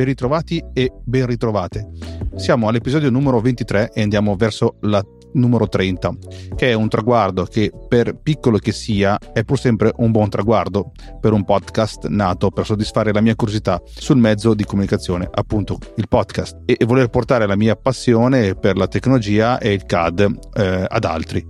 ben ritrovati e ben ritrovate. Siamo all'episodio numero 23 e andiamo verso la numero 30, che è un traguardo che per piccolo che sia è pur sempre un buon traguardo per un podcast nato per soddisfare la mia curiosità sul mezzo di comunicazione, appunto il podcast, e voler portare la mia passione per la tecnologia e il CAD eh, ad altri.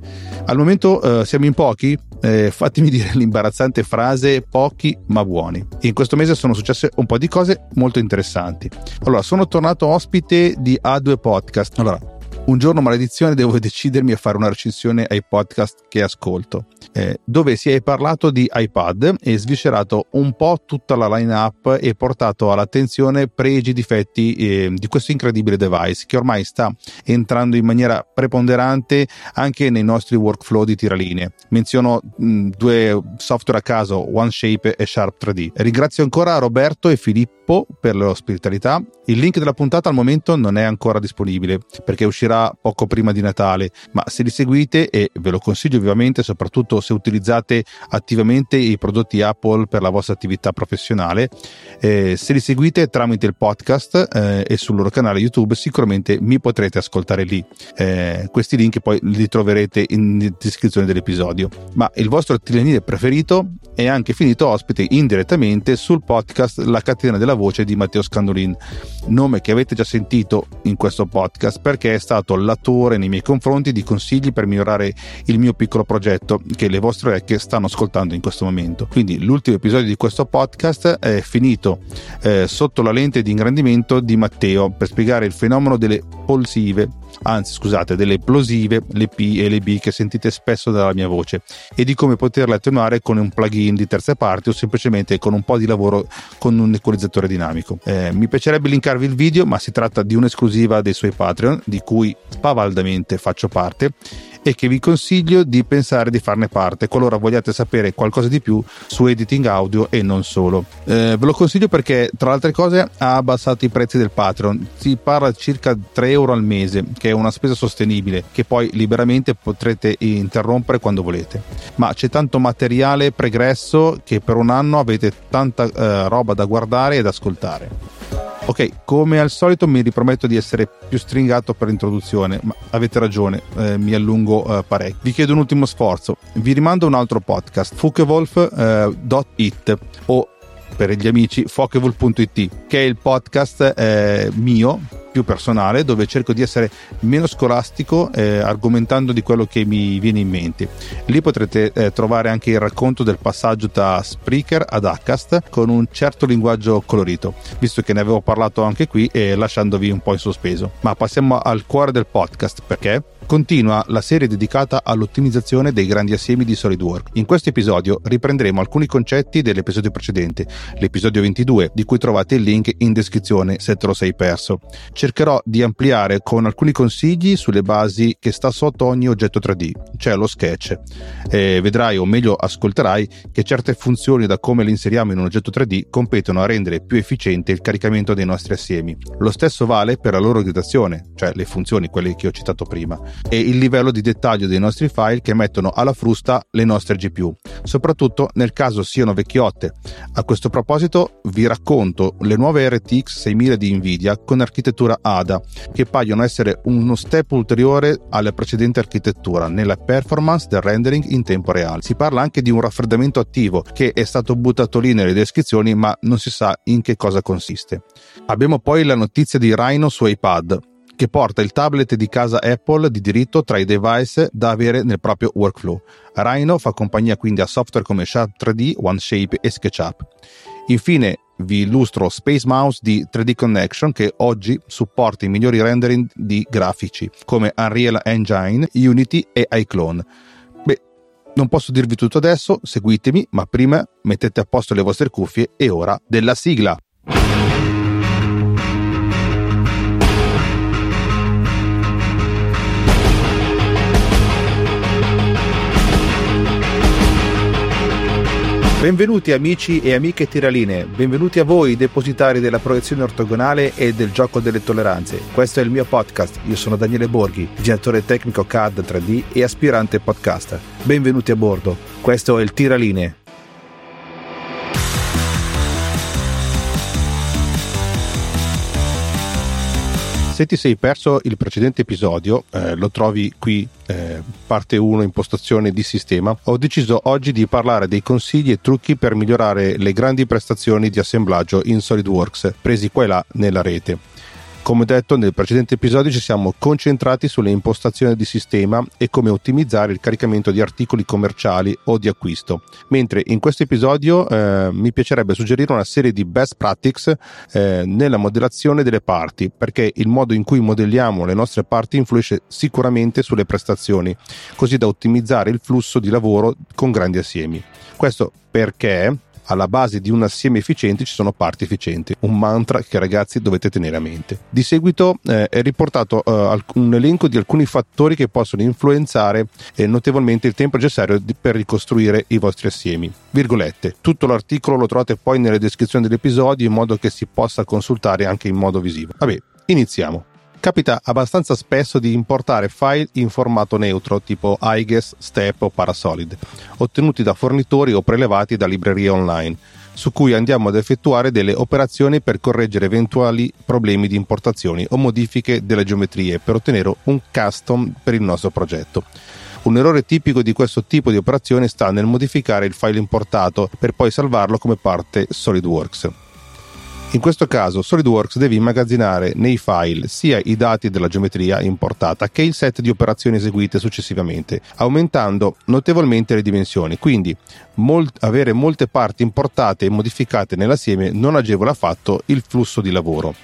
Al momento eh, siamo in pochi, eh, fatemi dire l'imbarazzante frase pochi ma buoni. In questo mese sono successe un po' di cose molto interessanti. Allora, sono tornato ospite di A2 Podcast. Allora, un giorno maledizione devo decidermi a fare una recensione ai podcast che ascolto, eh, dove si è parlato di iPad e sviscerato un po' tutta la line-up e portato all'attenzione pregi e difetti eh, di questo incredibile device che ormai sta entrando in maniera preponderante anche nei nostri workflow di tiraline. Menziono mh, due software a caso, OneShape e Sharp 3D. Ringrazio ancora Roberto e Filippo per l'ospitalità. Il link della puntata al momento non è ancora disponibile perché uscirà poco prima di Natale, ma se li seguite e ve lo consiglio vivamente, soprattutto se utilizzate attivamente i prodotti Apple per la vostra attività professionale, eh, se li seguite tramite il podcast eh, e sul loro canale YouTube sicuramente mi potrete ascoltare lì. Eh, questi link poi li troverete in descrizione dell'episodio. Ma il vostro tiranile preferito è anche finito ospite indirettamente sul podcast La catena della voce di Matteo Scandolin, nome che avete già sentito in questo podcast perché è stato latore nei miei confronti di consigli per migliorare il mio piccolo progetto che le vostre orecchie stanno ascoltando in questo momento. Quindi l'ultimo episodio di questo podcast è finito eh, sotto la lente di ingrandimento di Matteo per spiegare il fenomeno delle polsive, anzi scusate, delle plosive, le P e le B che sentite spesso dalla mia voce e di come poterle attenuare con un plugin di terze parti o semplicemente con un po' di lavoro con un equalizzatore dinamico. Eh, mi piacerebbe linkarvi il video, ma si tratta di un'esclusiva dei suoi Patreon, di cui spavaldamente faccio parte e che vi consiglio di pensare di farne parte qualora vogliate sapere qualcosa di più su editing audio e non solo. Eh, ve lo consiglio perché tra le altre cose ha abbassato i prezzi del Patreon, si parla di circa 3 euro al mese che è una spesa sostenibile che poi liberamente potrete interrompere quando volete. Ma c'è tanto materiale pregresso che per un anno avete tanta eh, roba da guardare ed ascoltare. Ok, come al solito mi riprometto di essere più stringato per l'introduzione, ma avete ragione, eh, mi allungo eh, parecchio. Vi chiedo un ultimo sforzo, vi rimando un altro podcast, fukewolf.it eh, o per gli amici fokevol.it, che è il podcast eh, mio più personale dove cerco di essere meno scolastico eh, argomentando di quello che mi viene in mente. Lì potrete eh, trovare anche il racconto del passaggio da Spreaker ad Acast con un certo linguaggio colorito, visto che ne avevo parlato anche qui e lasciandovi un po' in sospeso. Ma passiamo al cuore del podcast perché continua la serie dedicata all'ottimizzazione dei grandi assiemi di SolidWorks. In questo episodio riprenderemo alcuni concetti dell'episodio precedente, l'episodio 22, di cui trovate il link in descrizione se te lo sei perso. Cercherò di ampliare con alcuni consigli sulle basi che sta sotto ogni oggetto 3D, cioè lo sketch. E vedrai o meglio ascolterai che certe funzioni da come le inseriamo in un oggetto 3D competono a rendere più efficiente il caricamento dei nostri assiemi. Lo stesso vale per la loro organizzazione, cioè le funzioni, quelle che ho citato prima e il livello di dettaglio dei nostri file che mettono alla frusta le nostre GPU, soprattutto nel caso siano vecchiotte. A questo proposito vi racconto le nuove RTX 6000 di Nvidia con architettura ADA, che paiono essere uno step ulteriore alla precedente architettura nella performance del rendering in tempo reale. Si parla anche di un raffreddamento attivo che è stato buttato lì nelle descrizioni ma non si sa in che cosa consiste. Abbiamo poi la notizia di Rhino su iPad, che porta il tablet di casa Apple di diritto tra i device da avere nel proprio workflow. Rhino fa compagnia quindi a software come Sharp 3D, OneShape e SketchUp. Infine vi illustro Space Mouse di 3D Connection che oggi supporta i migliori rendering di grafici come Unreal Engine, Unity e iClone. Beh, non posso dirvi tutto adesso, seguitemi, ma prima mettete a posto le vostre cuffie e ora della sigla. Benvenuti amici e amiche tiraline, benvenuti a voi depositari della proiezione ortogonale e del gioco delle tolleranze. Questo è il mio podcast, io sono Daniele Borghi, direttore tecnico CAD 3D e aspirante podcaster. Benvenuti a bordo, questo è il Tiraline, Se ti sei perso il precedente episodio, eh, lo trovi qui, eh, parte 1, impostazione di sistema. Ho deciso oggi di parlare dei consigli e trucchi per migliorare le grandi prestazioni di assemblaggio in SolidWorks, presi qua e là nella rete. Come detto nel precedente episodio ci siamo concentrati sulle impostazioni di sistema e come ottimizzare il caricamento di articoli commerciali o di acquisto, mentre in questo episodio eh, mi piacerebbe suggerire una serie di best practices eh, nella modellazione delle parti, perché il modo in cui modelliamo le nostre parti influisce sicuramente sulle prestazioni, così da ottimizzare il flusso di lavoro con grandi assiemi. Questo perché alla base di un assieme efficiente ci sono parti efficienti, un mantra che ragazzi dovete tenere a mente. Di seguito eh, è riportato eh, un elenco di alcuni fattori che possono influenzare eh, notevolmente il tempo necessario di, per ricostruire i vostri assiemi. Virgolette. Tutto l'articolo lo trovate poi nelle descrizioni dell'episodio in modo che si possa consultare anche in modo visivo. Vabbè, iniziamo. Capita abbastanza spesso di importare file in formato neutro tipo IGES, STEP o Parasolid, ottenuti da fornitori o prelevati da librerie online, su cui andiamo ad effettuare delle operazioni per correggere eventuali problemi di importazioni o modifiche delle geometrie per ottenere un custom per il nostro progetto. Un errore tipico di questo tipo di operazione sta nel modificare il file importato per poi salvarlo come parte SolidWorks. In questo caso SolidWorks deve immagazzinare nei file sia i dati della geometria importata che il set di operazioni eseguite successivamente, aumentando notevolmente le dimensioni. Quindi molt- avere molte parti importate e modificate nell'assieme non agevola affatto il flusso di lavoro.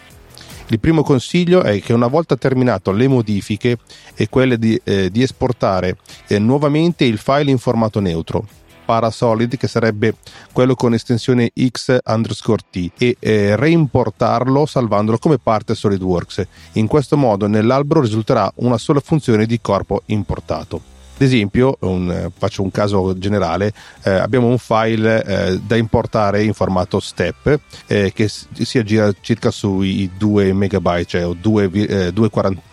Il primo consiglio è che una volta terminato le modifiche è quella di, eh, di esportare eh, nuovamente il file in formato neutro Parasolid che sarebbe quello con estensione X underscore T e eh, reimportarlo salvandolo come parte SolidWorks. In questo modo nell'albero risulterà una sola funzione di corpo importato. Ad esempio, un, faccio un caso generale, eh, abbiamo un file eh, da importare in formato step eh, che si aggira circa sui 2 megabyte, cioè 2, eh,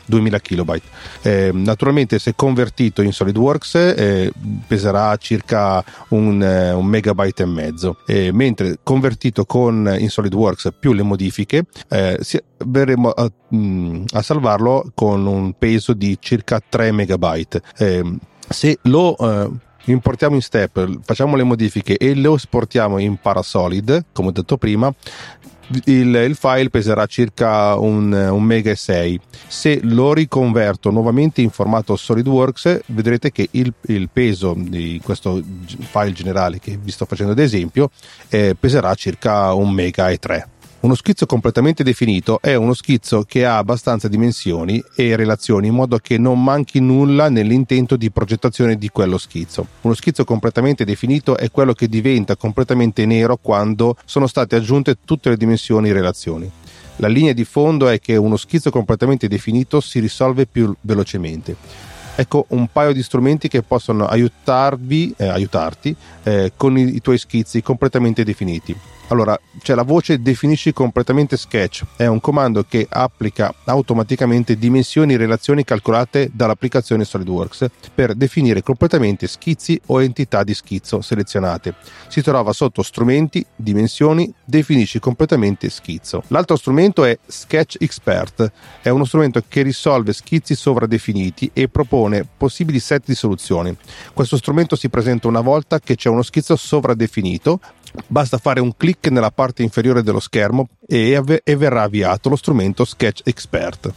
2000 kilobyte. Eh, naturalmente se convertito in SolidWorks eh, peserà circa un, un, megabyte e mezzo, mentre convertito con, in SolidWorks più le modifiche si, verremo a, mh, mm, a, salvarlo con un peso di circa 3 megabyte se lo eh, importiamo in step, facciamo le modifiche e lo esportiamo in Parasolid, come ho detto prima, il, il, file peserà circa un, un mega e 6 se lo riconverto nuovamente in formato SolidWorks vedrete che il, il peso di questo file generale che vi sto facendo ad esempio eh, peserà circa un mega e 3 uno schizzo completamente definito è uno schizzo che ha abbastanza dimensioni e relazioni in modo che non manchi nulla nell'intento di progettazione di quello schizzo. Uno schizzo completamente definito è quello che diventa completamente nero quando sono state aggiunte tutte le dimensioni e relazioni. La linea di fondo è che uno schizzo completamente definito si risolve più velocemente. Ecco un paio di strumenti che possono aiutarvi, eh, aiutarti eh, con i, i tuoi schizzi completamente definiti. Allora, c'è la voce definisci completamente sketch, è un comando che applica automaticamente dimensioni e relazioni calcolate dall'applicazione SolidWorks per definire completamente schizzi o entità di schizzo selezionate. Si trova sotto strumenti, dimensioni, definisci completamente schizzo. L'altro strumento è Sketch Expert, è uno strumento che risolve schizzi sovradefiniti e propone possibili set di soluzioni. Questo strumento si presenta una volta che c'è uno schizzo sovradefinito Basta fare un clic nella parte inferiore dello schermo e, av- e verrà avviato lo strumento Sketch Expert.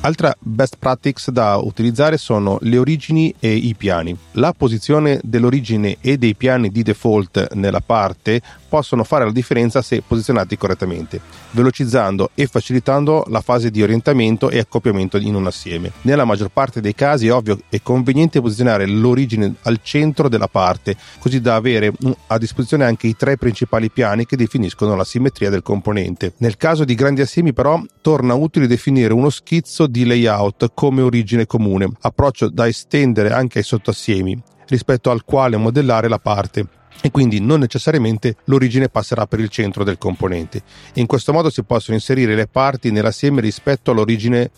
Altra best practice da utilizzare sono le origini e i piani. La posizione dell'origine e dei piani di default nella parte possono fare la differenza se posizionati correttamente, velocizzando e facilitando la fase di orientamento e accoppiamento in un assieme. Nella maggior parte dei casi è ovvio e conveniente posizionare l'origine al centro della parte, così da avere a disposizione anche i tre principali piani che definiscono la simmetria del componente. Nel caso di grandi assiemi però torna utile definire uno schizzo di layout come origine comune, approccio da estendere anche ai sottoassiemi rispetto al quale modellare la parte e quindi non necessariamente l'origine passerà per il centro del componente. In questo modo si possono inserire le parti nell'assieme rispetto all'origine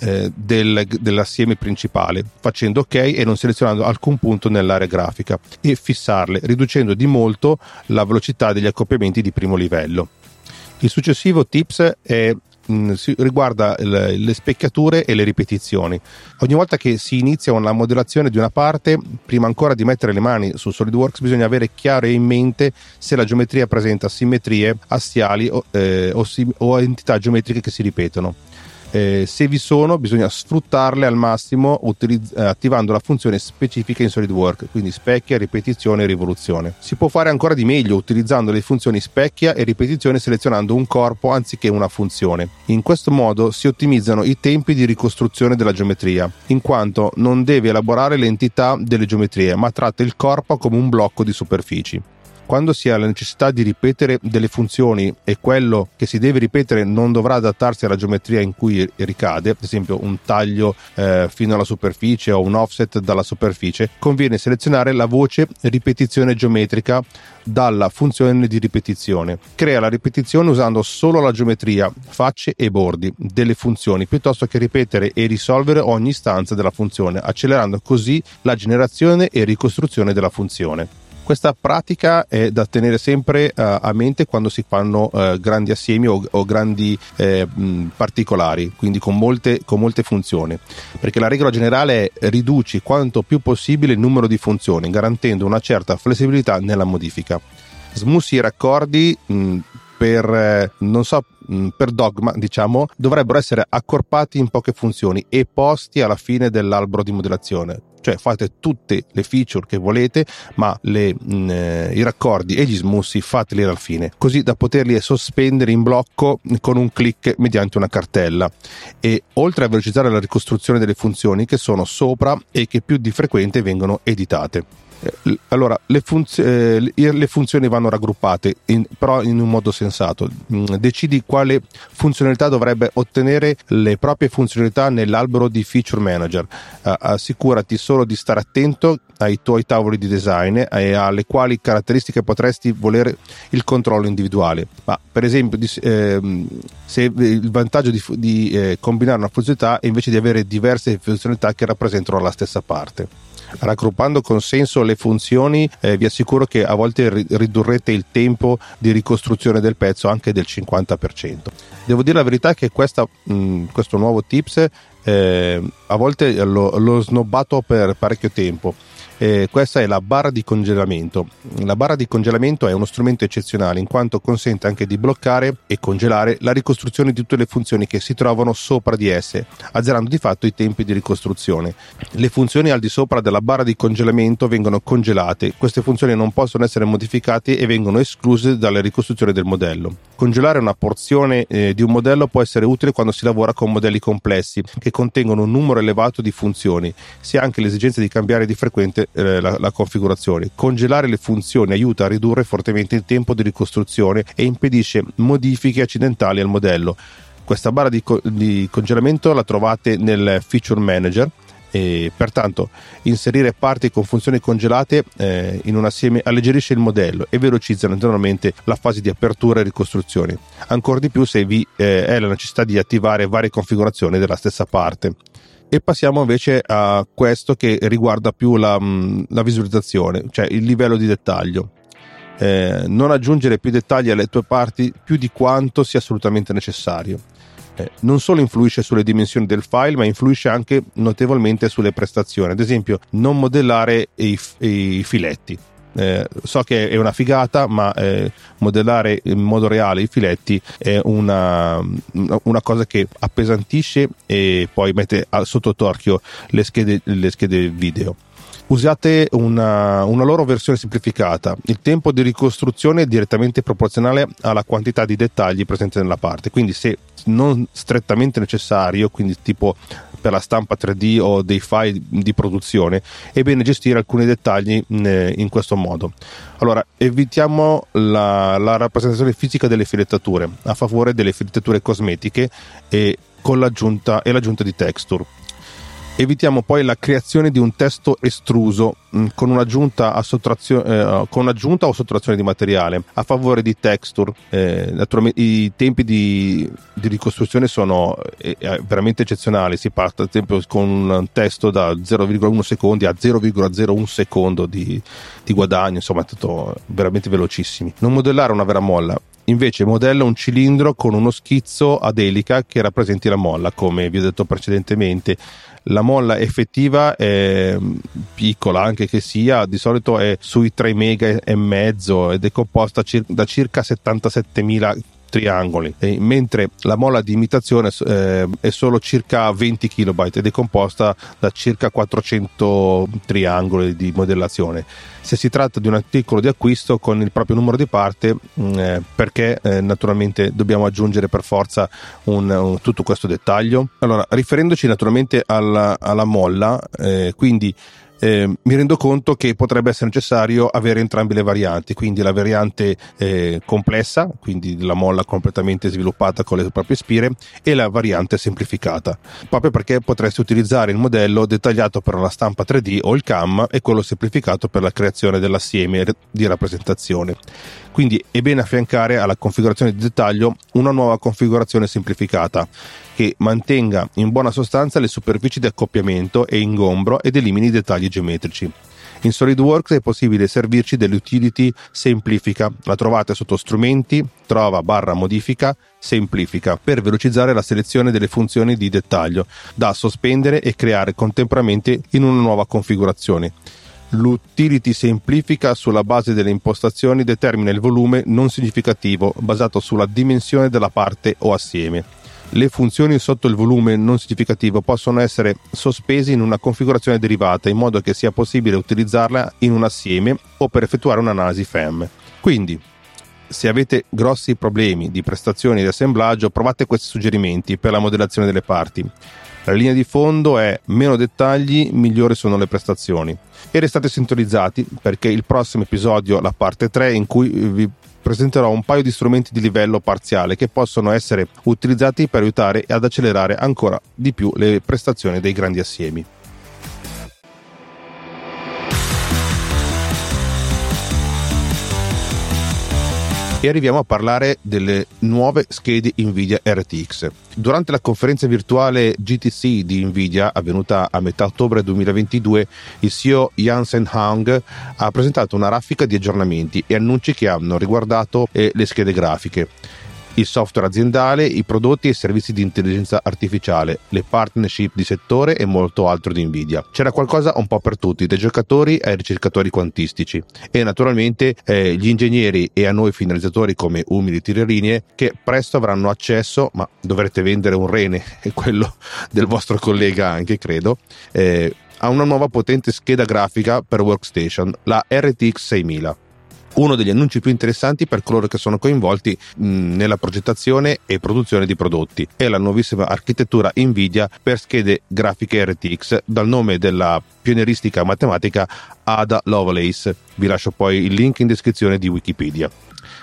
eh, del, dell'assieme principale, facendo ok e non selezionando alcun punto nell'area grafica e fissarle, riducendo di molto la velocità degli accoppiamenti di primo livello. Il successivo tips è mh, riguarda le, le specchiature e le ripetizioni. Ogni volta che si inizia una modellazione di una parte, prima ancora di mettere le mani su SolidWorks bisogna avere chiaro in mente se la geometria presenta simmetrie assiali o, eh, o, o entità geometriche che si ripetono. Eh, se vi sono, bisogna sfruttarle al massimo utilizz- eh, attivando la funzione specifica in SolidWorks, quindi specchia, ripetizione e rivoluzione. Si può fare ancora di meglio utilizzando le funzioni specchia e ripetizione selezionando un corpo anziché una funzione. In questo modo si ottimizzano i tempi di ricostruzione della geometria, in quanto non deve elaborare l'entità delle geometrie, ma tratta il corpo come un blocco di superfici quando si ha la necessità di ripetere delle funzioni e quello che si deve ripetere non dovrà adattarsi alla geometria in cui ricade, ad esempio un taglio eh, fino alla superficie o un offset dalla superficie, conviene selezionare la voce ripetizione geometrica dalla funzione di ripetizione. Crea la ripetizione usando solo la geometria, facce e bordi delle funzioni, piuttosto che ripetere e risolvere ogni istanza della funzione, accelerando così la generazione e ricostruzione della funzione. Questa pratica è da tenere sempre uh, a mente quando si fanno uh, grandi assiemi o, o grandi eh, particolari, quindi con molte, con molte funzioni, perché la regola generale è riduci quanto più possibile il numero di funzioni, garantendo una certa flessibilità nella modifica. Smussi i raccordi mh, per, eh, non so, per dogma, diciamo, dovrebbero essere accorpati in poche funzioni e posti alla fine dell'albero di modellazione cioè fate tutte le feature che volete, ma le, mh, mm, eh, i raccordi e gli smussi fateli alla fine, così da poterli sospendere in blocco con un clic mediante una cartella. E oltre a velocizzare la ricostruzione delle funzioni che sono sopra e che più di frequente vengono editate. Eh, allora, le, funz- eh, le, funzioni vanno raggruppate, in, però in un modo sensato. Mm, decidi quale funzionalità dovrebbe ottenere le proprie funzionalità nell'albero di Feature Manager. Uh, assicurati solo di stare attento ai tuoi tavoli di design e alle quali caratteristiche potresti volere il controllo individuale. Ma, per esempio, di, eh, se il vantaggio di, di eh, combinare una funzionalità è invece di avere diverse funzionalità che rappresentano la stessa parte raggruppando con senso le funzioni eh, vi assicuro che a volte ridurrete il tempo di ricostruzione del pezzo anche del 50%. Devo dire la verità che questa, mh, questo nuovo tips eh, a volte l'ho, l'ho snobbato per parecchio tempo eh, questa è la barra di congelamento. La barra di congelamento è uno strumento eccezionale in quanto consente anche di bloccare e congelare la ricostruzione di tutte le funzioni che si trovano sopra di esse, azzerando di fatto i tempi di ricostruzione. Le funzioni al di sopra della barra di congelamento vengono congelate, queste funzioni non possono essere modificate e vengono escluse dalla ricostruzione del modello. Congelare una porzione eh, di un modello può essere utile quando si lavora con modelli complessi che contengono un numero elevato di funzioni, si ha anche l'esigenza di cambiare di frequente eh, la, la, configurazione. Congelare le funzioni aiuta a ridurre fortemente il tempo di ricostruzione e impedisce modifiche accidentali al modello. Questa barra di, co- di congelamento la trovate nel Feature Manager e pertanto inserire parti con funzioni congelate eh, in un assieme alleggerisce il modello e velocizza naturalmente la fase di apertura e ricostruzione ancora di più se vi eh, è la necessità di attivare varie configurazioni della stessa parte e passiamo invece a questo che riguarda più la, mm, la visualizzazione, cioè il livello di dettaglio. Eh, non aggiungere più dettagli alle tue parti più di quanto sia assolutamente necessario. Eh, non solo influisce sulle dimensioni del file, ma influisce anche notevolmente sulle prestazioni. Ad esempio, non modellare i, i filetti eh, so che è una figata, ma eh, modellare in modo reale i filetti è una, una, cosa che appesantisce e poi mette sotto torchio le schede, le schede video usate una, una, loro versione semplificata. Il tempo di ricostruzione è direttamente proporzionale alla quantità di dettagli presenti nella parte, quindi se non strettamente necessario, quindi tipo per la stampa 3D o dei file di produzione, è bene gestire alcuni dettagli eh, in questo modo. Allora, evitiamo la, la rappresentazione fisica delle filettature a favore delle filettature cosmetiche e con l'aggiunta, e l'aggiunta di texture Evitiamo poi la creazione di un testo estruso mh, mm, con, un'aggiunta eh, con un'aggiunta o sottrazione di materiale a favore di texture. Eh, I tempi di, di ricostruzione sono eh, eh veramente eccezionali. Si parte ad esempio con un testo da 0,1 secondi a 0,01 secondo di, di guadagno, insomma, è tutto veramente velocissimi. Non modellare una vera molla invece modella un cilindro con uno schizzo ad elica che rappresenti la molla, come vi ho detto precedentemente. La molla effettiva è piccola, anche che sia, di solito è sui 3 mega e mezzo ed è composta da circa 77.000 triangoli, e mentre la molla di imitazione eh, è solo circa 20 kB ed è composta da circa 400 triangoli di modellazione. Se si tratta di un articolo di acquisto con il proprio numero di parte, mm, eh, perché eh, naturalmente dobbiamo aggiungere per forza un, un, tutto questo dettaglio? Allora, riferendoci naturalmente alla, alla molla, eh, quindi eh, mi rendo conto che potrebbe essere necessario avere entrambe le varianti, quindi la variante eh, complessa, quindi la molla completamente sviluppata con le proprie spire, e la variante semplificata, proprio perché potresti utilizzare il modello dettagliato per la stampa 3D o il CAM e quello semplificato per la creazione dell'assieme di rappresentazione. Quindi è bene affiancare alla configurazione di dettaglio una nuova configurazione semplificata che mantenga in buona sostanza le superfici di accoppiamento e ingombro ed elimini i dettagli geometrici. In SolidWorks è possibile servirci dell'utility semplifica, la trovate sotto strumenti, trova barra modifica, semplifica, per velocizzare la selezione delle funzioni di dettaglio da sospendere e creare contemporaneamente in una nuova configurazione. L'utility semplifica sulla base delle impostazioni determina il volume non significativo basato sulla dimensione della parte o assieme. Le funzioni sotto il volume non significativo possono essere sospese in una configurazione derivata in modo che sia possibile utilizzarla in un assieme o per effettuare un'analisi FEM. Quindi, se avete grossi problemi di prestazioni di assemblaggio, provate questi suggerimenti per la modellazione delle parti. La linea di fondo è meno dettagli, migliori sono le prestazioni. E restate sintonizzati perché il prossimo episodio, la parte 3, in cui vi presenterò un paio di strumenti di livello parziale che possono essere utilizzati per aiutare ad accelerare ancora di più le prestazioni dei grandi assiemi. E arriviamo a parlare delle nuove schede Nvidia RTX. Durante la conferenza virtuale GTC di Nvidia, avvenuta a metà ottobre 2022, il CEO Jansen Hang ha presentato una raffica di aggiornamenti e annunci che hanno riguardato eh, le schede grafiche il software aziendale, i prodotti e i servizi di intelligenza artificiale, le partnership di settore e molto altro di Nvidia. C'era qualcosa un po' per tutti, dai giocatori ai ricercatori quantistici e naturalmente eh, gli ingegneri e a noi finalizzatori come umili tirerine che presto avranno accesso, ma dovrete vendere un rene, e quello del vostro collega anche credo, eh, a una nuova potente scheda grafica per workstation, la RTX 6000 uno degli annunci più interessanti per coloro che sono coinvolti mh, nella progettazione e produzione di prodotti. È la nuovissima architettura Nvidia per schede grafiche RTX dal nome della pionieristica matematica Ada Lovelace. Vi lascio poi il link in descrizione di Wikipedia.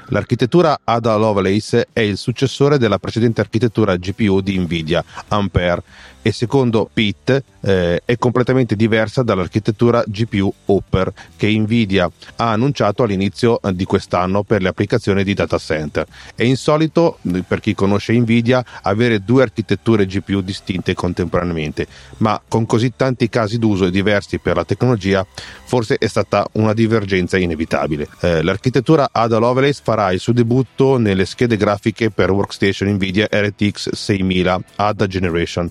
L'architettura Ada Lovelace è il successore della precedente architettura GPU di Nvidia, Ampere, e secondo Pitt eh, è completamente diversa dall'architettura GPU Hopper che Nvidia ha annunciato all'inizio eh, di quest'anno per le applicazioni di data center. È insolito, eh, per chi conosce Nvidia, avere due architetture GPU distinte contemporaneamente, ma con così tanti casi d'uso diversi per la tecnologia, forse è stata una divergenza inevitabile. Eh, l'architettura Ada Lovelace farà il suo debutto nelle schede grafiche per workstation Nvidia RTX 6000 Ada Generation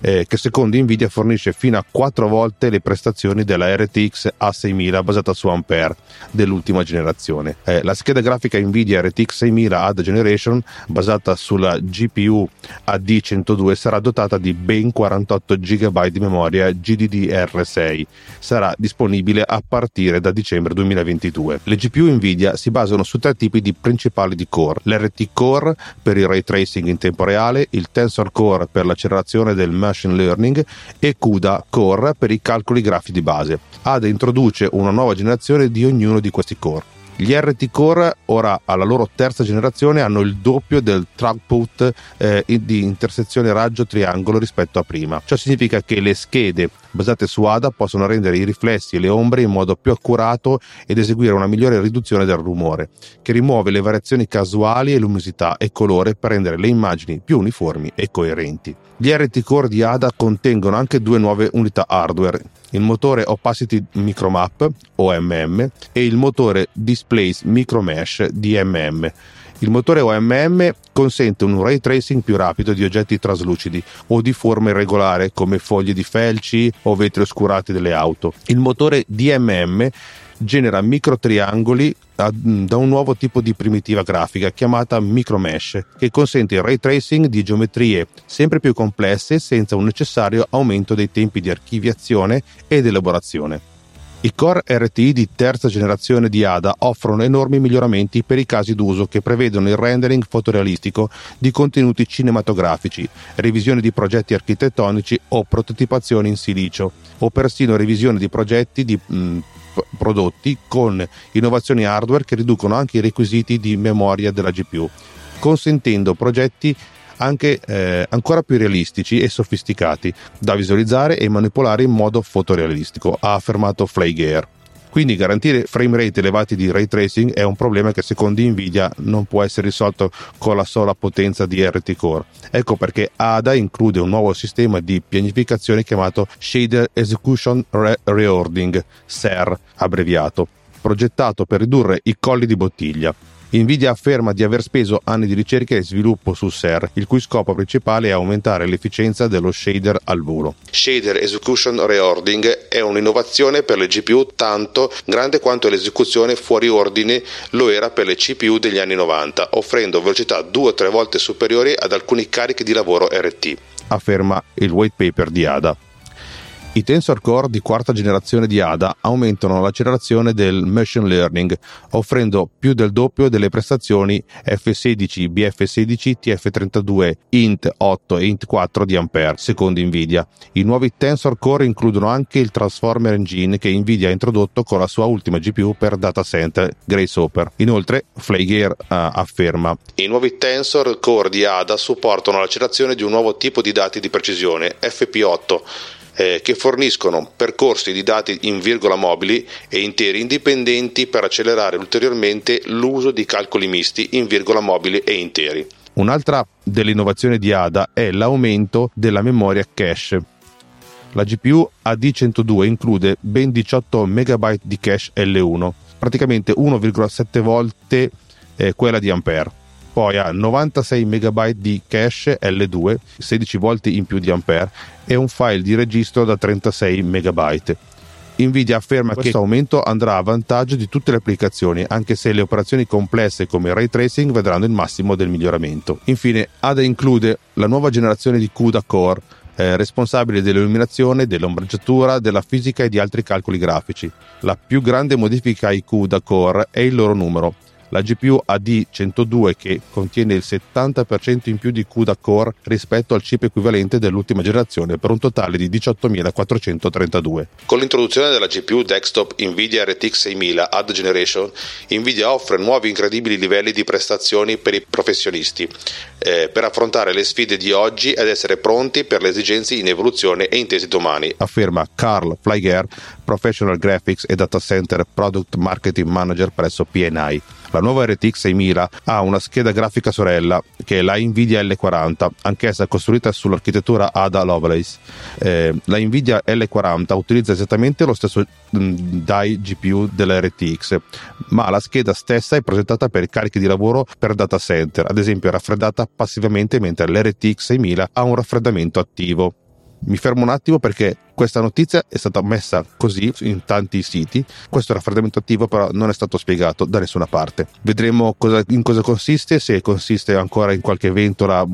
eh, che secondo Nvidia fornisce fino a 4 volte le prestazioni della RTX A6000 basata su Ampere dell'ultima generazione. Eh, la scheda grafica Nvidia RTX 6000 Ad Generation basata sulla GPU AD102 sarà dotata di ben 48 GB di memoria GDDR6. Sarà disponibile a partire da dicembre 2022. Le GPU Nvidia si basano su tre tipi di principali di core: l'RT Core per il ray tracing in tempo reale, il Tensor Core per l'accelerazione del Machine Learning e CUDA Core per i calcoli grafici di base. ADA introduce una nuova generazione di ognuno di questi core. Gli RT Core ora alla loro terza generazione hanno il doppio del throughput eh, di intersezione raggio-triangolo rispetto a prima. Ciò significa che le schede basate su ADA possono rendere i riflessi e le ombre in modo più accurato ed eseguire una migliore riduzione del rumore, che rimuove le variazioni casuali e luminosità e colore per rendere le immagini più uniformi e coerenti. Gli RT Core di ADA contengono anche due nuove unità hardware, il motore Opacity Micromap OMM e il motore Displace Micromesh DMM Il motore OMM consente un ray tracing più rapido di oggetti traslucidi o di forma irregolare come foglie di felci o vetri oscurati delle auto. Il motore DMM genera microtriangoli da un nuovo tipo di primitiva grafica chiamata micromesh che consente il ray tracing di geometrie sempre più complesse senza un necessario aumento dei tempi di archiviazione ed elaborazione. I core RTI di terza generazione di ADA offrono enormi miglioramenti per i casi d'uso che prevedono il rendering fotorealistico di contenuti cinematografici, revisione di progetti architettonici o prototipazione in silicio, o persino revisione di progetti di mh, prodotti con innovazioni hardware che riducono anche i requisiti di memoria della GPU, consentendo progetti anche eh, ancora più realistici e sofisticati da visualizzare e manipolare in modo fotorealistico, ha affermato Flygare. Quindi garantire frame rate elevati di ray tracing è un problema che secondo Nvidia non può essere risolto con la sola potenza di RT Core. Ecco perché ADA include un nuovo sistema di pianificazione chiamato Shader Execution Re- Reordering, SER abbreviato, progettato per ridurre i colli di bottiglia. Nvidia afferma di aver speso anni di ricerca e sviluppo su SER, il cui scopo principale è aumentare l'efficienza dello shader al volo. Shader Execution Reordering è un'innovazione per le GPU tanto grande quanto l'esecuzione fuori ordine lo era per le CPU degli anni 90, offrendo velocità due o tre volte superiori ad alcuni carichi di lavoro RT, afferma il white paper di ADA. I tensor core di quarta generazione di ADA aumentano l'accelerazione del machine learning, offrendo più del doppio delle prestazioni F16, BF16, TF32, int 8 e int 4 di Ampere, secondo Nvidia. I nuovi tensor core includono anche il Transformer Engine che Nvidia ha introdotto con la sua ultima GPU per data center, Grace Hopper. Inoltre, Flygare uh, afferma: I nuovi tensor core di ADA supportano l'accelerazione di un nuovo tipo di dati di precisione, FP8 eh, che forniscono percorsi di dati in virgola mobili e interi indipendenti per accelerare ulteriormente l'uso di calcoli misti in virgola mobili e interi. Un'altra delle innovazioni di ADA è l'aumento della memoria cache. La GPU AD102 include ben 18 MB di cache L1, praticamente 1,7 volte eh, quella di Ampere poi ha 96 MB di cache L2, 16 volte in più di Ampere e un file di registro da 36 MB. Nvidia afferma che questo aumento andrà a vantaggio di tutte le applicazioni, anche se le operazioni complesse come ray tracing vedranno il massimo del miglioramento. Infine, ADA include la nuova generazione di CUDA Core, eh, responsabile dell'illuminazione, dell'ombreggiatura, della fisica e di altri calcoli grafici. La più grande modifica ai CUDA Core è il loro numero la GPU AD102 che contiene il 70% in più di CUDA Core rispetto al chip equivalente dell'ultima generazione per un totale di 18.432. Con l'introduzione della GPU desktop Nvidia RTX 6000 Add Generation, Nvidia offre nuovi incredibili livelli di prestazioni per i professionisti eh, per affrontare le sfide di oggi ed essere pronti per le esigenze in evoluzione e intesi domani, afferma Carl Flygare, Professional Graphics e Data Center Product Marketing Manager presso PNI. La nuova RTX 6000 ha una scheda grafica sorella che è la Nvidia L40, anch'essa costruita sull'architettura Ada Lovelace. Eh, la Nvidia L40 utilizza esattamente lo stesso mm, die GPU della RTX, ma la scheda stessa è progettata per carichi di lavoro per data center, ad esempio raffreddata passivamente mentre l'RTX 6000 ha un raffreddamento attivo. Mi fermo un attimo perché questa notizia è stata messa così in tanti siti, questo raffreddamento attivo però non è stato spiegato da nessuna parte. Vedremo cosa, in cosa consiste, se consiste ancora in qualche ventola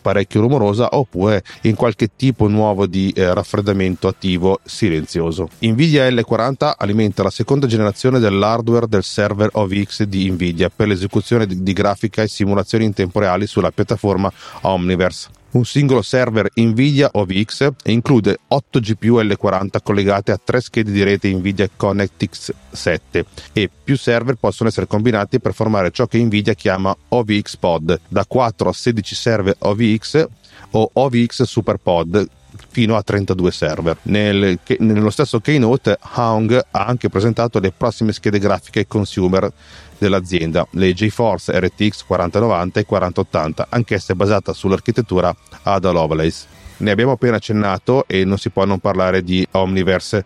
parecchio rumorosa oppure in qualche tipo nuovo di eh, raffreddamento attivo silenzioso. Nvidia L40 alimenta la seconda generazione dell'hardware del server OVX di Nvidia per l'esecuzione di, di grafica e simulazioni in tempo reale sulla piattaforma Omniverse un singolo server Nvidia OVX e include 8 GPU L40 collegate a tre schede di rete Nvidia ConnectX 7 e più server possono essere combinati per formare ciò che Nvidia chiama OVX Pod, da 4 a 16 server OVX o OVX SuperPod fino a 32 server. Nel, nello stesso keynote Hong ha anche presentato le prossime schede grafiche consumer dell'azienda, le GeForce RTX 4090 e 4080, anch'esse basate sull'architettura Ada Lovelace. Ne abbiamo appena accennato e non si può non parlare di Omniverse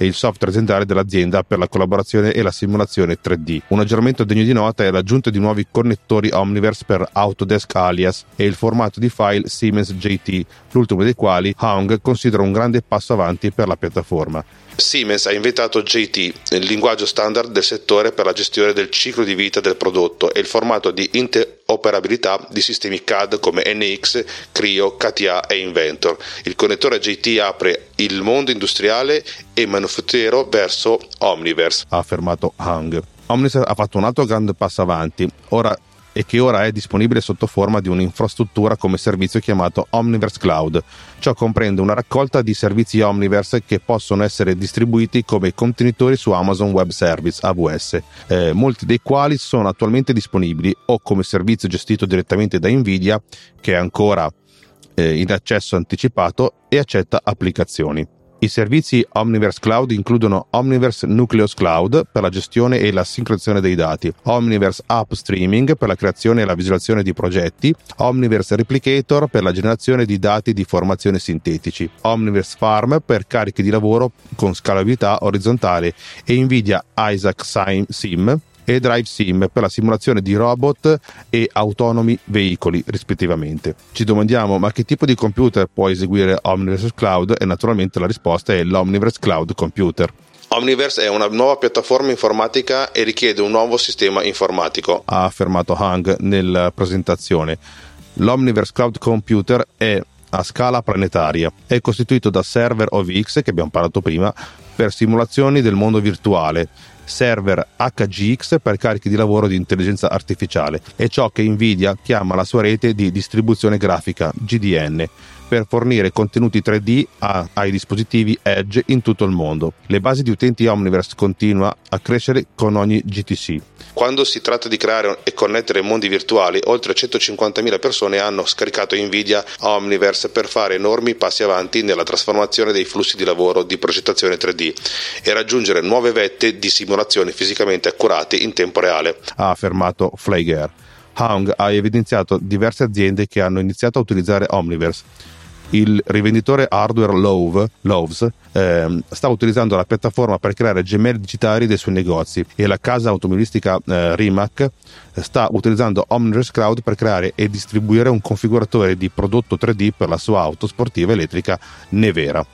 è il software aziendale dell'azienda per la collaborazione e la simulazione 3D. Un aggiornamento degno di nota è l'aggiunta di nuovi connettori Omniverse per Autodesk Alias e il formato di file Siemens JT, l'ultimo dei quali Hong considera un grande passo avanti per la piattaforma. Siemens ha inventato JT, il linguaggio standard del settore per la gestione del ciclo di vita del prodotto e il formato di interoperabilità di sistemi CAD come NX, Creo, KTA e Inventor. Il connettore JT apre il mondo industriale e manufatturiero verso Omniverse, ha affermato Hang. Omniverse ha fatto un altro grande passo avanti. Ora e che ora è disponibile sotto forma di un'infrastruttura come servizio chiamato Omniverse Cloud. Ciò comprende una raccolta di servizi Omniverse che possono essere distribuiti come contenitori su Amazon Web Service AWS, eh, molti dei quali sono attualmente disponibili o come servizio gestito direttamente da Nvidia che è ancora eh, in accesso anticipato e accetta applicazioni. I servizi Omniverse Cloud includono Omniverse Nucleus Cloud per la gestione e la sincronizzazione dei dati, Omniverse App Streaming per la creazione e la visualizzazione di progetti, Omniverse Replicator per la generazione di dati di formazione sintetici, Omniverse Farm per cariche di lavoro con scalabilità orizzontale e Nvidia Isaac Sim e Drive Sim per la simulazione di robot e autonomi veicoli rispettivamente. Ci domandiamo ma che tipo di computer può eseguire Omniverse Cloud e naturalmente la risposta è l'Omniverse Cloud Computer. Omniverse è una nuova piattaforma informatica e richiede un nuovo sistema informatico, ha affermato Hang nella presentazione. L'Omniverse Cloud Computer è a scala planetaria. È costituito da server OVX, che abbiamo parlato prima, per simulazioni del mondo virtuale, server HGX per carichi di lavoro di intelligenza artificiale. E ciò che Nvidia chiama la sua rete di distribuzione grafica GDN per fornire contenuti 3D a, ai dispositivi Edge in tutto il mondo. Le basi di utenti Omniverse continua a crescere con ogni GTC. Quando si tratta di creare e connettere mondi virtuali, oltre 150.000 persone hanno scaricato Nvidia Omniverse per fare enormi passi avanti nella trasformazione dei flussi di lavoro di progettazione 3D e raggiungere nuove vette di simulazione fisicamente accurate in tempo reale, ha affermato Flagger. Hong ha evidenziato diverse aziende che hanno iniziato a utilizzare Omniverse il rivenditore hardware Love, Loves eh, sta utilizzando la piattaforma per creare gemelli digitali dei suoi negozi e la casa automobilistica eh, Rimac sta utilizzando Omniverse Cloud per creare e distribuire un configuratore di prodotto 3D per la sua auto sportiva elettrica Nevera.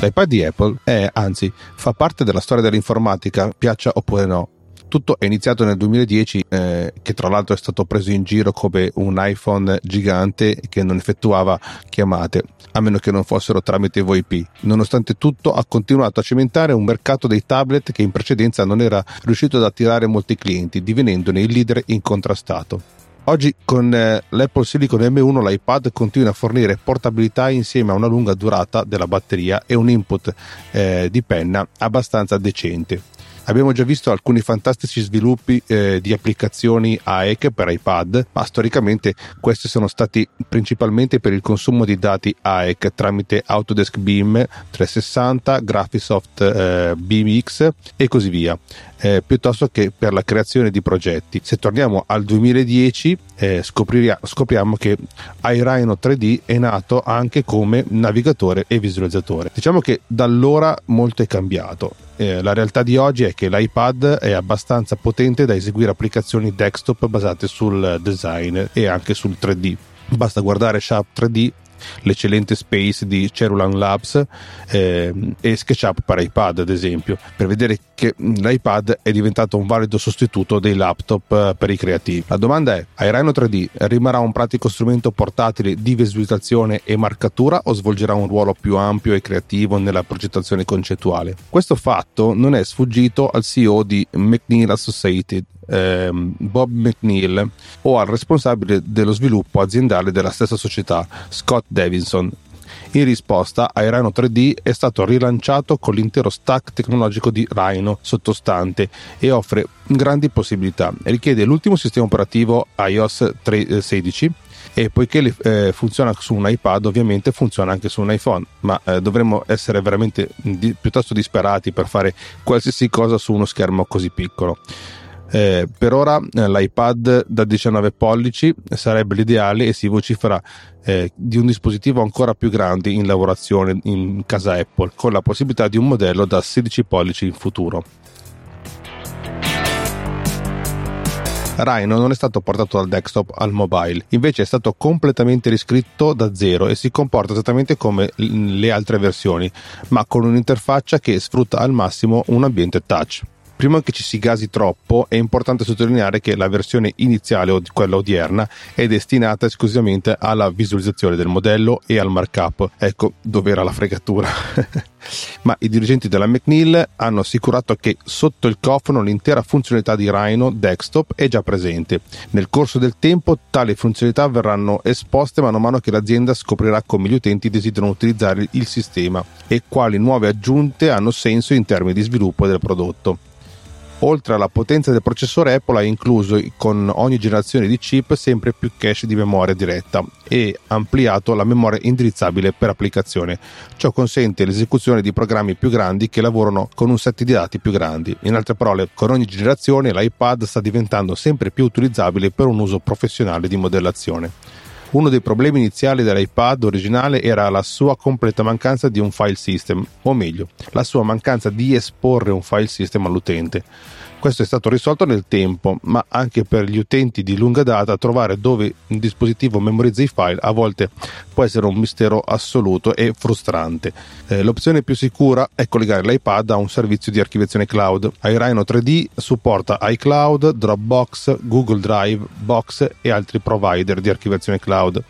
L'iPad di Apple è, anzi, fa parte della storia dell'informatica, piaccia oppure no tutto è iniziato nel 2010, eh, che tra l'altro è stato preso in giro come un iPhone gigante che non effettuava chiamate, a meno che non fossero tramite VoIP. Nonostante tutto, ha continuato a cimentare un mercato dei tablet che in precedenza non era riuscito ad attirare molti clienti, divenendone il leader incontrastato. Oggi con eh, l'Apple Silicon M1 l'iPad continua a fornire portabilità insieme a una lunga durata della batteria e un input eh, di penna abbastanza decente. Abbiamo già visto alcuni fantastici sviluppi eh, di applicazioni AEC per iPad, ma storicamente questi sono stati principalmente per il consumo di dati AEC tramite Autodesk Beam 360, Graphisoft eh, BeamX e così via eh, piuttosto che per la creazione di progetti. Se torniamo al 2010 eh, scopriamo che iRhino 3D è nato anche come navigatore e visualizzatore. Diciamo che da allora molto è cambiato. Eh, la realtà di oggi è che l'iPad è abbastanza potente da eseguire applicazioni desktop basate sul design e anche sul 3D. Basta guardare Sharp 3D l'eccellente Space di Cerulan Labs eh, e SketchUp per iPad ad esempio per vedere che l'iPad è diventato un valido sostituto dei laptop eh, per i creativi. La domanda è, iRhino 3D rimarrà un pratico strumento portatile di visualizzazione e marcatura o svolgerà un ruolo più ampio e creativo nella progettazione concettuale? Questo fatto non è sfuggito al CEO di McNeil Associated, ehm, Bob McNeil, o al responsabile dello sviluppo aziendale della stessa società, Scott Davidson, in risposta, iRhino 3D è stato rilanciato con l'intero stack tecnologico di Rhino sottostante e offre grandi possibilità. Richiede l'ultimo sistema operativo iOS 16 eh, e poiché eh, funziona su un iPad ovviamente funziona anche su un iPhone ma eh, dovremmo essere veramente di, piuttosto disperati per fare qualsiasi cosa su uno schermo così piccolo Eh, per ora eh, l'iPad da 19 pollici sarebbe l'ideale e si vocifera eh, di un dispositivo ancora più grande in lavorazione in casa Apple, con la possibilità di un modello da 16 pollici in futuro. Rhino non è stato portato dal desktop al mobile, invece è stato completamente riscritto da zero e si comporta esattamente come le altre versioni, ma con un'interfaccia che sfrutta al massimo un ambiente touch. Prima che ci si gasi troppo, è importante sottolineare che la versione iniziale o quella odierna è destinata esclusivamente alla visualizzazione del modello e al markup. Ecco dove era la fregatura. Ma i dirigenti della McNeil hanno assicurato che sotto il cofano l'intera funzionalità di Rhino desktop è già presente. Nel corso del tempo tali funzionalità verranno esposte man mano che l'azienda scoprirà come gli utenti desiderano utilizzare il sistema e quali nuove aggiunte hanno senso in termini di sviluppo del prodotto. Oltre alla potenza del processore, Apple ha incluso con ogni generazione di chip sempre più cache di memoria diretta e ampliato la memoria indirizzabile per applicazione. Ciò consente l'esecuzione di programmi più grandi che lavorano con un set di dati più grandi. In altre parole, con ogni generazione l'iPad sta diventando sempre più utilizzabile per un uso professionale di modellazione. Uno dei problemi iniziali dell'iPad originale era la sua completa mancanza di un file system, o meglio, la sua mancanza di esporre un file system all'utente. Questo è stato risolto nel tempo, ma anche per gli utenti di lunga data trovare dove un dispositivo memorizza i file a volte può essere un mistero assoluto e frustrante. Eh, l'opzione più sicura è collegare l'iPad a un servizio di archiviazione cloud. iRhino 3D supporta iCloud, Dropbox, Google Drive, Box e altri provider di archiviazione cloud.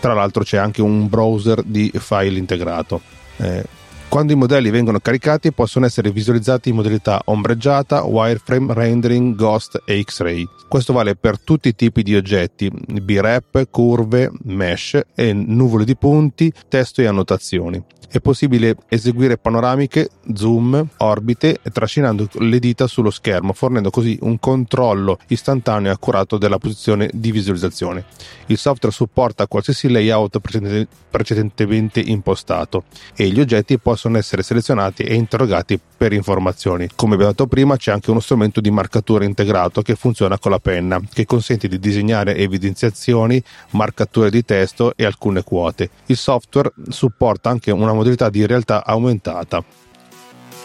Tra l'altro c'è anche un browser di file integrato. Eh, quando i modelli vengono caricati possono essere visualizzati in modalità ombreggiata, wireframe, rendering, ghost e X-ray. Questo vale per tutti i tipi di oggetti, B-Rap, curve, mesh e nuvole di punti, testo e annotazioni. È possibile eseguire panoramiche, zoom, orbite trascinando le dita sullo schermo, fornendo così un controllo istantaneo e accurato della posizione di visualizzazione. Il software supporta qualsiasi layout precedentemente impostato e gli oggetti possono essere selezionati e interrogati per informazioni. Come abbiamo detto prima, c'è anche uno strumento di marcatura integrato che funziona con la penna, che consente di disegnare evidenziazioni, marcature di testo e alcune quote. Il software supporta anche una modalità di realtà aumentata.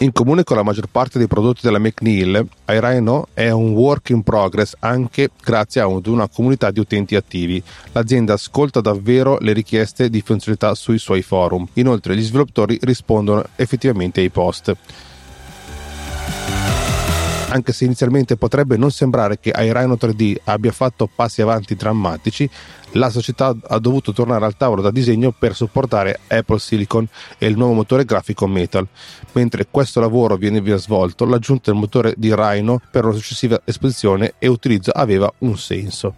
In comune con la maggior parte dei prodotti della McNeil, iRhino è un work in progress anche grazie a una comunità di utenti attivi. L'azienda ascolta davvero le richieste di funzionalità sui suoi forum. Inoltre gli sviluppatori rispondono effettivamente ai post anche se inizialmente potrebbe non sembrare che iRhino 3D abbia fatto passi avanti drammatici, la società ha dovuto tornare al tavolo da disegno per supportare Apple Silicon e il nuovo motore grafico Metal. Mentre questo lavoro viene via svolto, l'aggiunta del motore di Rhino per una successiva esposizione e utilizzo aveva un senso.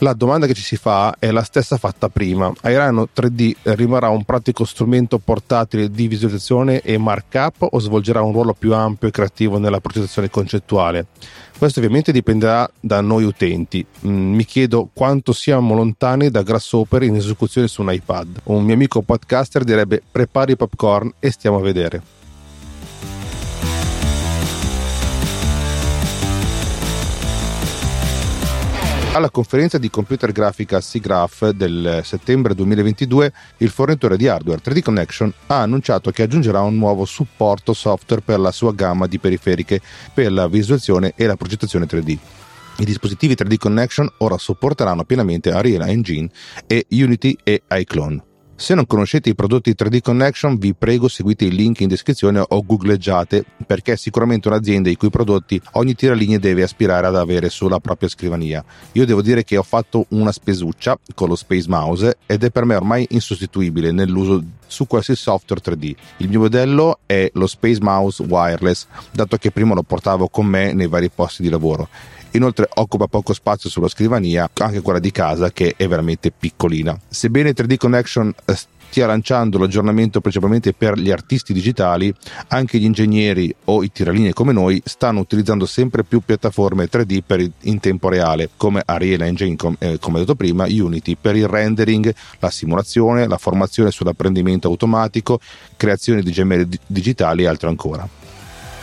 La domanda che ci si fa è la stessa fatta prima. Airano 3D rimarrà un pratico strumento portatile di visualizzazione e markup o svolgerà un ruolo più ampio e creativo nella progettazione concettuale? Questo ovviamente dipenderà da noi utenti. Mm, mi chiedo quanto siamo lontani da Grasshopper in esecuzione su un iPad. Un mio amico podcaster direbbe prepari i popcorn e stiamo a vedere. Alla conferenza di computer grafica SIGGRAPH del settembre 2022, il fornitore di hardware 3D Connection ha annunciato che aggiungerà un nuovo supporto software per la sua gamma di periferiche per la visualizzazione e la progettazione 3D. I dispositivi 3D Connection ora supporteranno pienamente Ariela Engine e Unity e iClone. Se non conoscete i prodotti 3D Connection, vi prego seguite il link in descrizione o googleggiate perché è sicuramente un'azienda i cui prodotti ogni tiralinea deve aspirare ad avere sulla propria scrivania. Io devo dire che ho fatto una spesuccia con lo Space Mouse ed è per me ormai insostituibile nell'uso su qualsiasi software 3D. Il mio modello è lo Space Mouse Wireless, dato che prima lo portavo con me nei vari posti di lavoro Inoltre occupa poco spazio sulla scrivania, anche quella di casa che è veramente piccolina. Sebbene 3D Connection eh, stia lanciando l'aggiornamento principalmente per gli artisti digitali, anche gli ingegneri o i tiralinee come noi stanno utilizzando sempre più piattaforme 3D per in tempo reale, come Ariel Engine, eh, come detto prima, Unity per il rendering, la simulazione, la formazione sull'apprendimento automatico, creazione di gemelli digitali e altro ancora.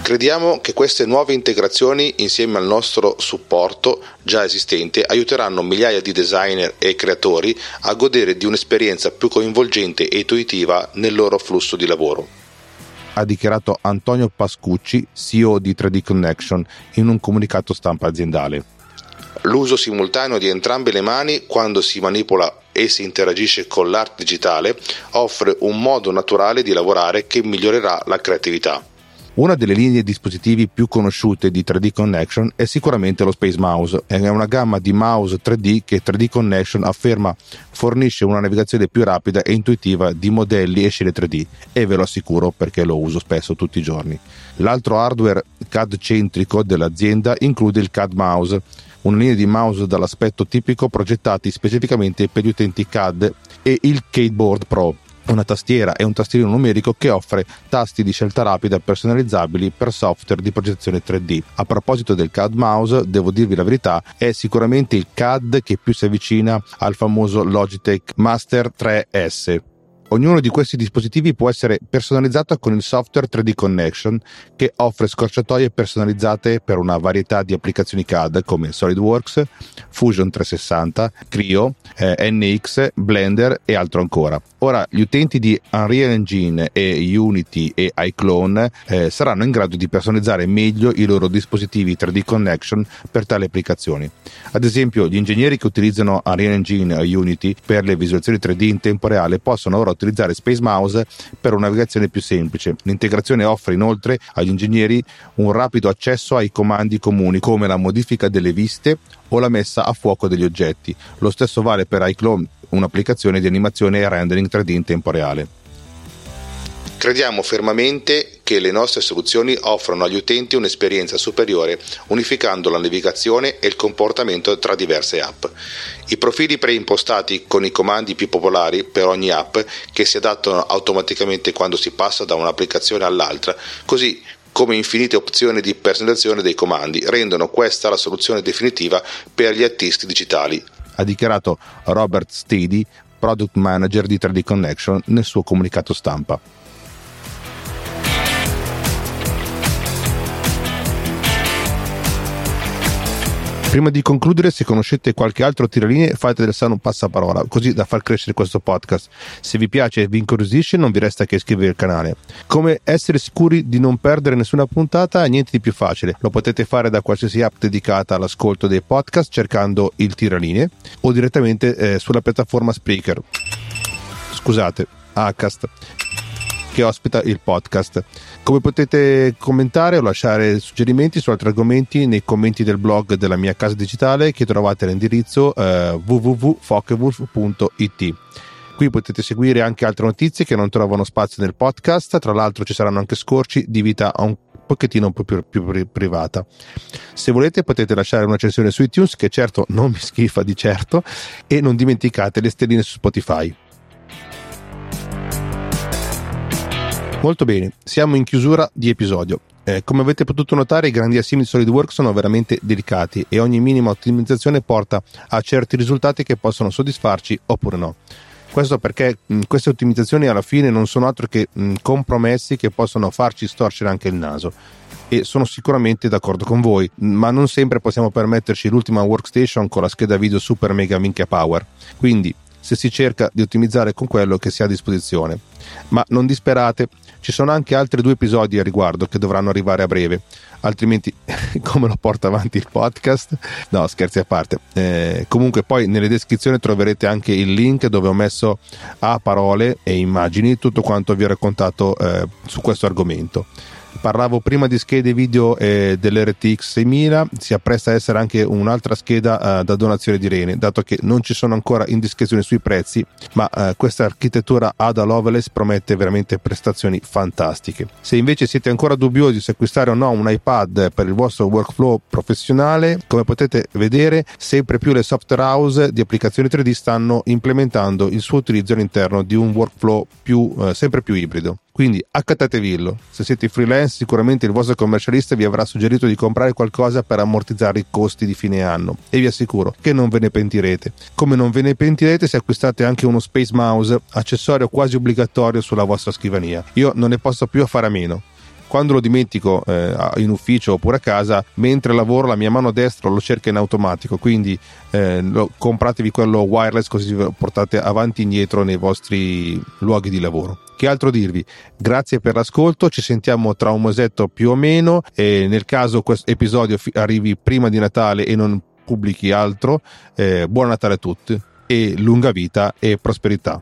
Crediamo che queste nuove integrazioni, insieme al nostro supporto già esistente, aiuteranno migliaia di designer e creatori a godere di un'esperienza più coinvolgente e intuitiva nel loro flusso di lavoro. Ha dichiarato Antonio Pascucci, CEO di 3D Connection, in un comunicato stampa aziendale. L'uso simultaneo di entrambe le mani quando si manipola e si interagisce con l'arte digitale offre un modo naturale di lavorare che migliorerà la creatività. Una delle linee dispositivi più conosciute di 3D Connection è sicuramente lo Space Mouse, è una gamma di mouse 3D che 3D Connection afferma fornisce una navigazione più rapida e intuitiva di modelli e scene 3D e ve lo assicuro perché lo uso spesso tutti i giorni. L'altro hardware CAD centrico dell'azienda include il CAD Mouse, una linea di mouse dall'aspetto tipico progettati specificamente per gli utenti CAD e il Keyboard Pro una tastiera e un tastierino numerico che offre tasti di scelta rapida personalizzabili per software di progettazione 3D. A proposito del CAD mouse, devo dirvi la verità, è sicuramente il CAD che più si avvicina al famoso Logitech Master 3S Ognuno di questi dispositivi può essere personalizzato con il software 3D Connection che offre scorciatoie personalizzate per una varietà di applicazioni CAD come SolidWorks, Fusion 360, Creo, eh, NX, Blender e altro ancora. Ora, gli utenti di Unreal Engine e Unity e iClone eh, saranno in grado di personalizzare meglio i loro dispositivi 3D Connection per tali applicazioni. Ad esempio, gli ingegneri che utilizzano Unreal Engine e Unity per le visualizzazioni 3D in tempo reale possono ora utilizzare Space Mouse per una navigazione più semplice. L'integrazione offre inoltre agli ingegneri un rapido accesso ai comandi comuni come la modifica delle viste o la messa a fuoco degli oggetti. Lo stesso vale per iClone, un'applicazione di animazione e rendering 3D in tempo reale. Crediamo fermamente che le nostre soluzioni offrono agli utenti un'esperienza superiore unificando la navigazione e il comportamento tra diverse app. I profili preimpostati con i comandi più popolari per ogni app che si adattano automaticamente quando si passa da un'applicazione all'altra, così come infinite opzioni di personalizzazione dei comandi, rendono questa la soluzione definitiva per gli artisti digitali. Ha dichiarato Robert Steedy, product manager di 3D Connection, nel suo comunicato stampa. Prima di concludere, se conoscete qualche altro tiralinee, fate del sano passaparola, così da far crescere questo podcast. Se vi piace e vi incuriosisce, non vi resta che iscrivervi al canale. Come essere sicuri di non perdere nessuna puntata? Niente di più facile. Lo potete fare da qualsiasi app dedicata all'ascolto dei podcast cercando il tiralinee o direttamente eh, sulla piattaforma Spreaker. Scusate, Acast che ospita il podcast. Come potete commentare o lasciare suggerimenti su altri argomenti nei commenti del blog della mia casa digitale che trovate all'indirizzo eh, www.focewolf.it. Qui potete seguire anche altre notizie che non trovano spazio nel podcast, tra l'altro ci saranno anche scorci di vita un pochettino un po' più, più privata. Se volete potete lasciare una recensione su iTunes che certo non mi schifa di certo e non dimenticate le stelline su Spotify. Molto bene, siamo in chiusura di episodio. Eh, come avete potuto notare, i grandi assimi di SolidWorks sono veramente delicati e ogni minima ottimizzazione porta a certi risultati che possono soddisfarci oppure no. Questo perché mh, queste ottimizzazioni alla fine non sono altro che mh, compromessi che possono farci storcere anche il naso. E sono sicuramente d'accordo con voi, ma non sempre possiamo permetterci l'ultima workstation con la scheda video super mega minchia power. Quindi se si cerca di ottimizzare con quello che si ha a disposizione. Ma non disperate, ci sono anche altri due episodi a riguardo che dovranno arrivare a breve, altrimenti come lo porta avanti il podcast? No, scherzi a parte. Eh, comunque poi nelle descrizioni troverete anche il link dove ho messo a parole e immagini tutto quanto vi ho raccontato eh, su questo argomento parlavo prima di schede video eh, dell'RTX 6000, si appresta a essere anche un'altra scheda eh, da donazione di Rene, dato che non ci sono ancora indiscrezioni sui prezzi, ma eh, questa architettura Ada Lovelace promette veramente prestazioni fantastiche. Se invece siete ancora dubbiosi se acquistare o no un iPad per il vostro workflow professionale, come potete vedere, sempre più le software house di applicazioni 3D stanno implementando il suo utilizzo all'interno di un workflow più, eh, sempre più ibrido. Quindi accattatevillo. Se siete freelance, sicuramente il vostro commercialista vi avrà suggerito di comprare qualcosa per ammortizzare i costi di fine anno e vi assicuro che non ve ne pentirete. Come non ve ne pentirete se acquistate anche uno Space Mouse, accessorio quasi obbligatorio sulla vostra scrivania. Io non ne posso più a fare a meno quando lo dimentico eh, in ufficio oppure a casa, mentre lavoro la mia mano destra lo cerca in automatico, quindi eh, lo, compratevi quello wireless così vi portate avanti e indietro nei vostri luoghi di lavoro. Che altro dirvi? Grazie per l'ascolto, ci sentiamo tra un mesetto più o meno e nel caso questo episodio arrivi prima di Natale e non pubblichi altro, eh, buon Natale a tutti e lunga vita e prosperità.